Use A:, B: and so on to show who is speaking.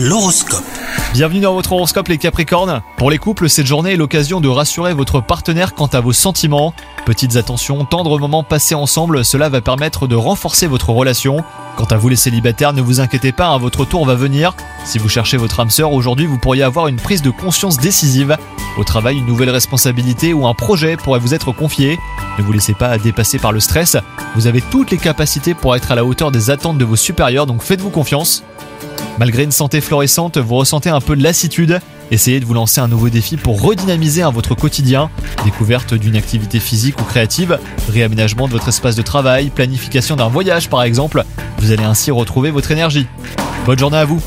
A: L'horoscope.
B: Bienvenue dans votre horoscope les Capricornes. Pour les couples, cette journée est l'occasion de rassurer votre partenaire quant à vos sentiments. Petites attentions, tendres moments passés ensemble, cela va permettre de renforcer votre relation. Quant à vous les célibataires, ne vous inquiétez pas, votre tour va venir. Si vous cherchez votre âme sœur, aujourd'hui vous pourriez avoir une prise de conscience décisive. Au travail, une nouvelle responsabilité ou un projet pourrait vous être confié. Ne vous laissez pas dépasser par le stress. Vous avez toutes les capacités pour être à la hauteur des attentes de vos supérieurs, donc faites-vous confiance. Malgré une santé florissante, vous ressentez un peu de lassitude. Essayez de vous lancer un nouveau défi pour redynamiser hein, votre quotidien. Découverte d'une activité physique ou créative, réaménagement de votre espace de travail, planification d'un voyage par exemple. Vous allez ainsi retrouver votre énergie. Bonne journée à vous